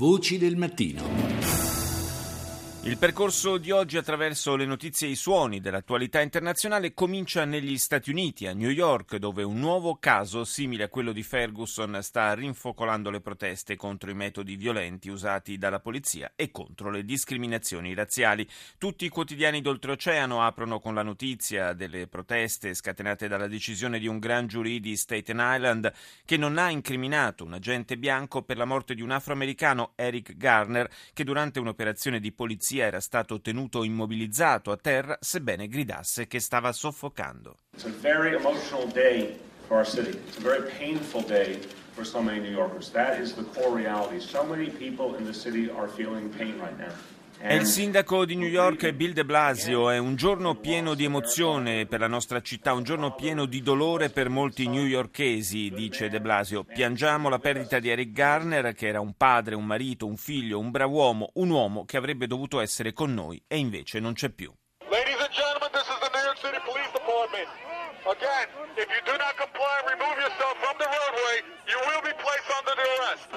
Voci del mattino. Il percorso di oggi attraverso le notizie e i suoni dell'attualità internazionale comincia negli Stati Uniti, a New York, dove un nuovo caso simile a quello di Ferguson sta rinfocolando le proteste contro i metodi violenti usati dalla polizia e contro le discriminazioni razziali. Tutti i quotidiani d'oltreoceano aprono con la notizia delle proteste scatenate dalla decisione di un gran giurì di Staten Island che non ha incriminato un agente bianco per la morte di un afroamericano, Eric Garner, che durante un'operazione di polizia polizia era stato tenuto immobilizzato a terra sebbene gridasse che stava soffocando. It's a very emotional day for our city. It's a very painful day so many New Yorkers. That is the core reality. So many people in the city are feeling pain right now. È il sindaco di New York Bill de Blasio, è un giorno pieno di emozione per la nostra città, un giorno pieno di dolore per molti newyorkesi, dice de Blasio. Piangiamo la perdita di Eric Garner, che era un padre, un marito, un figlio, un brav'uomo, un uomo che avrebbe dovuto essere con noi e invece non c'è più. Ladies and gentlemen, this is the New York City Police Department. Again, if you do not comply remove yourself from the roadway, you will be placed under the arrest.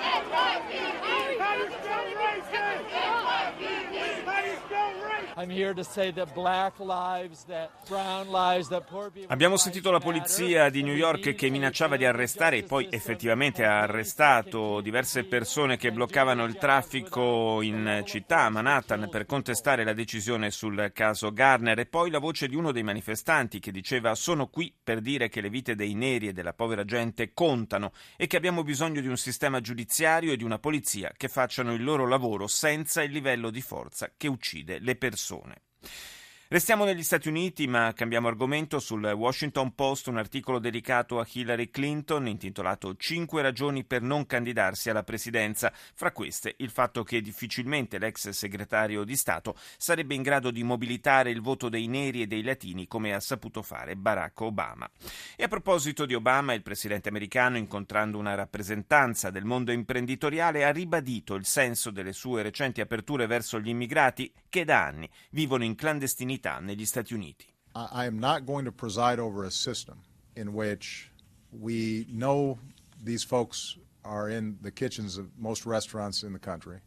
Abbiamo sentito la polizia di New York che minacciava di arrestare e poi effettivamente ha arrestato diverse persone che bloccavano il traffico in città, a Manhattan, per contestare la decisione sul caso Garner. E poi la voce di uno dei manifestanti che diceva sono qui per dire che le vite dei neri e della povera gente contano e che abbiamo bisogno di un sistema giudiziario e di una polizia che facciano il loro lavoro senza il livello di forza che uccide le persone persone. Restiamo negli Stati Uniti, ma cambiamo argomento. Sul Washington Post un articolo dedicato a Hillary Clinton intitolato Cinque ragioni per non candidarsi alla presidenza. Fra queste il fatto che difficilmente l'ex segretario di Stato sarebbe in grado di mobilitare il voto dei neri e dei latini come ha saputo fare Barack Obama. E a proposito di Obama, il presidente americano, incontrando una rappresentanza del mondo imprenditoriale, ha ribadito il senso delle sue recenti aperture verso gli immigrati che da anni vivono in clandestinità negli Stati Uniti. I am not going to preside over a system in which we know these folks are in the kitchens of most restaurants in the country.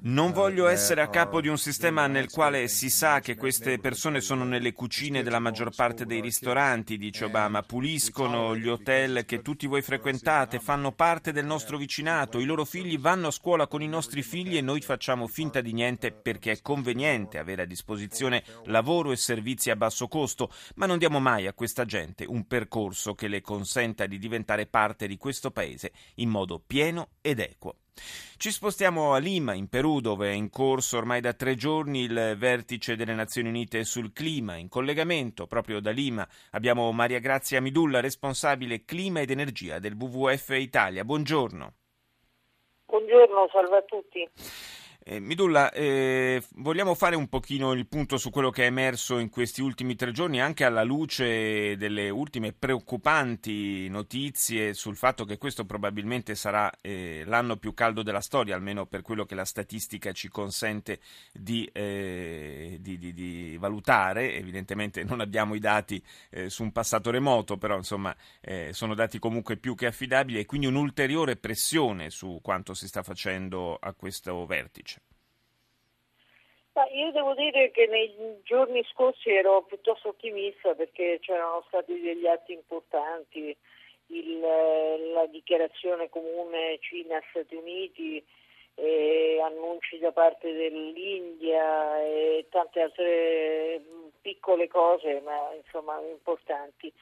Non voglio essere a capo di un sistema nel quale si sa che queste persone sono nelle cucine della maggior parte dei ristoranti, dice Obama, puliscono gli hotel che tutti voi frequentate, fanno parte del nostro vicinato, i loro figli vanno a scuola con i nostri figli e noi facciamo finta di niente perché è conveniente avere a disposizione lavoro e servizi a basso costo, ma non diamo mai a questa gente un percorso che le consenta di diventare parte di questo paese in modo modo pieno ed equo. Ci spostiamo a Lima, in Perù, dove è in corso ormai da tre giorni il vertice delle Nazioni Unite sul clima. In collegamento proprio da Lima abbiamo Maria Grazia Midulla, responsabile clima ed energia del WWF Italia. Buongiorno. Buongiorno, salve a tutti. Eh, Midulla, eh, vogliamo fare un pochino il punto su quello che è emerso in questi ultimi tre giorni, anche alla luce delle ultime preoccupanti notizie sul fatto che questo probabilmente sarà eh, l'anno più caldo della storia, almeno per quello che la statistica ci consente di, eh, di, di, di valutare. Evidentemente non abbiamo i dati eh, su un passato remoto, però insomma eh, sono dati comunque più che affidabili e quindi un'ulteriore pressione su quanto si sta facendo a questo vertice. Io devo dire che nei giorni scorsi ero piuttosto ottimista perché c'erano stati degli atti importanti, il, la dichiarazione comune Cina-Stati Uniti, eh, annunci da parte dell'India e tante altre piccole cose, ma insomma importanti.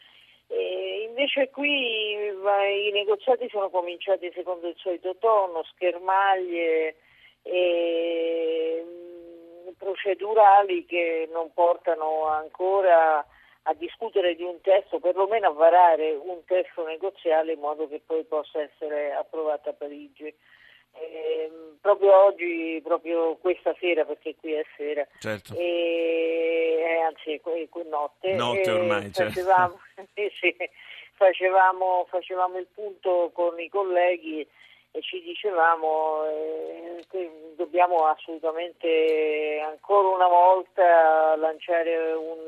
E invece qui i negoziati sono cominciati secondo il solito tono, schermaglie. E, procedurali che non portano ancora a discutere di un testo, perlomeno a varare un testo negoziale in modo che poi possa essere approvato a Parigi. Eh, proprio oggi, proprio questa sera, perché qui è sera, certo. eh, anzi è notte, notte ormai, certo. facevamo, sì, facevamo, facevamo il punto con i colleghi e ci dicevamo eh, che dobbiamo assolutamente ancora una volta lanciare un,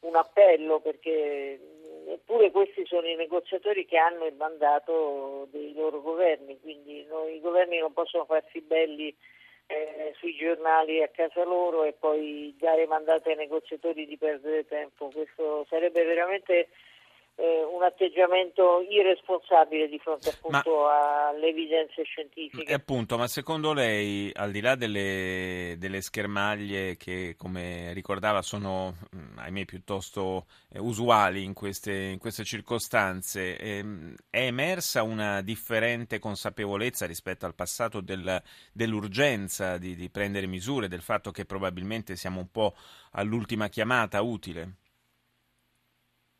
un appello perché eppure questi sono i negoziatori che hanno il mandato dei loro governi, quindi noi, i governi non possono farsi belli eh, sui giornali a casa loro e poi dare mandato ai negoziatori di perdere tempo. Questo sarebbe veramente eh, un atteggiamento irresponsabile di fronte appunto ma, alle evidenze scientifiche. Appunto, ma secondo lei, al di là delle, delle schermaglie che, come ricordava, sono mm, ahimè piuttosto eh, usuali in queste, in queste circostanze, ehm, è emersa una differente consapevolezza rispetto al passato del, dell'urgenza di, di prendere misure, del fatto che probabilmente siamo un po' all'ultima chiamata utile?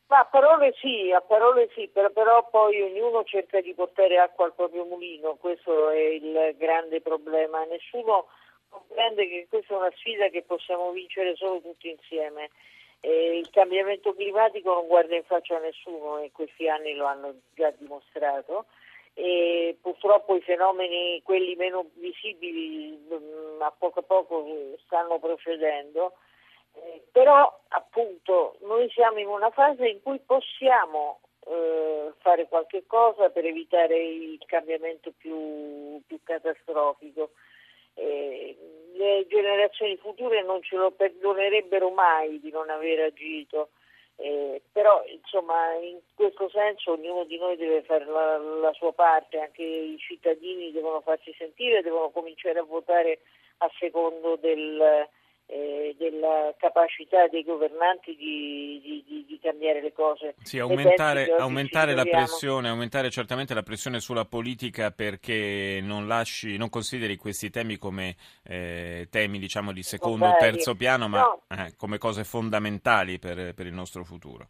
Ma a parole sì, a parole sì, però, però, poi ognuno cerca di portare acqua al proprio mulino, questo è il grande problema. Nessuno comprende che questa è una sfida che possiamo vincere solo tutti insieme. Eh, il cambiamento climatico non guarda in faccia a nessuno e questi anni lo hanno già dimostrato. E purtroppo i fenomeni, quelli meno visibili, mm, a poco a poco stanno procedendo però appunto noi siamo in una fase in cui possiamo eh, fare qualche cosa per evitare il cambiamento più, più catastrofico. Eh, le generazioni future non ce lo perdonerebbero mai di non aver agito. Eh, però insomma in questo senso ognuno di noi deve fare la, la, sua parte, anche i cittadini devono farsi sentire, devono cominciare a votare a secondo del, eh, della capacità dei governanti di, di, di, di cambiare le cose. Sì, aumentare, aumentare la pressione, aumentare certamente la pressione sulla politica perché non, lasci, non consideri questi temi come eh, temi diciamo, di secondo o terzo piano, ma no. eh, come cose fondamentali per, per il nostro futuro.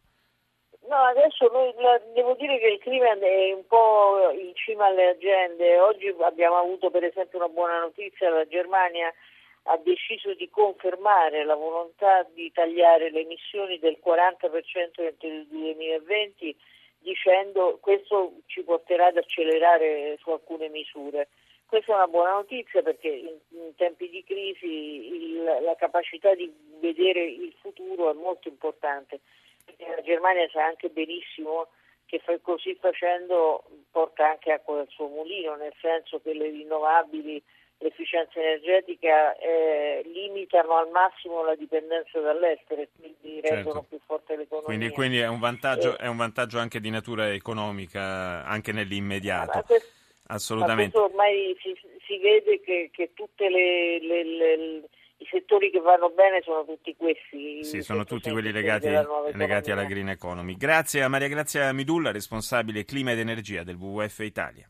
No, adesso noi, la, devo dire che il clima è un po' in cima alle agende. Oggi abbiamo avuto per esempio una buona notizia, la Germania ha deciso di confermare la volontà di tagliare le emissioni del 40% entro il 2020 dicendo questo ci porterà ad accelerare su alcune misure. Questa è una buona notizia perché in, in tempi di crisi il, la capacità di vedere il futuro è molto importante. La Germania sa anche benissimo che così facendo porta anche acqua al suo mulino, nel senso che le rinnovabili l'efficienza energetica eh, limitano al massimo la dipendenza dall'estero e quindi certo. rendono più forte l'economia. Quindi, quindi è, un vantaggio, eh. è, un vantaggio, anche di natura economica, anche nell'immediato. Questo, Assolutamente. ormai si, si, vede che, che tutti i settori che vanno bene sono tutti questi. Sì, sono tutti quelli legati, legati alla green economy. Grazie a Maria Grazia Midulla, responsabile clima ed energia del WWF Italia.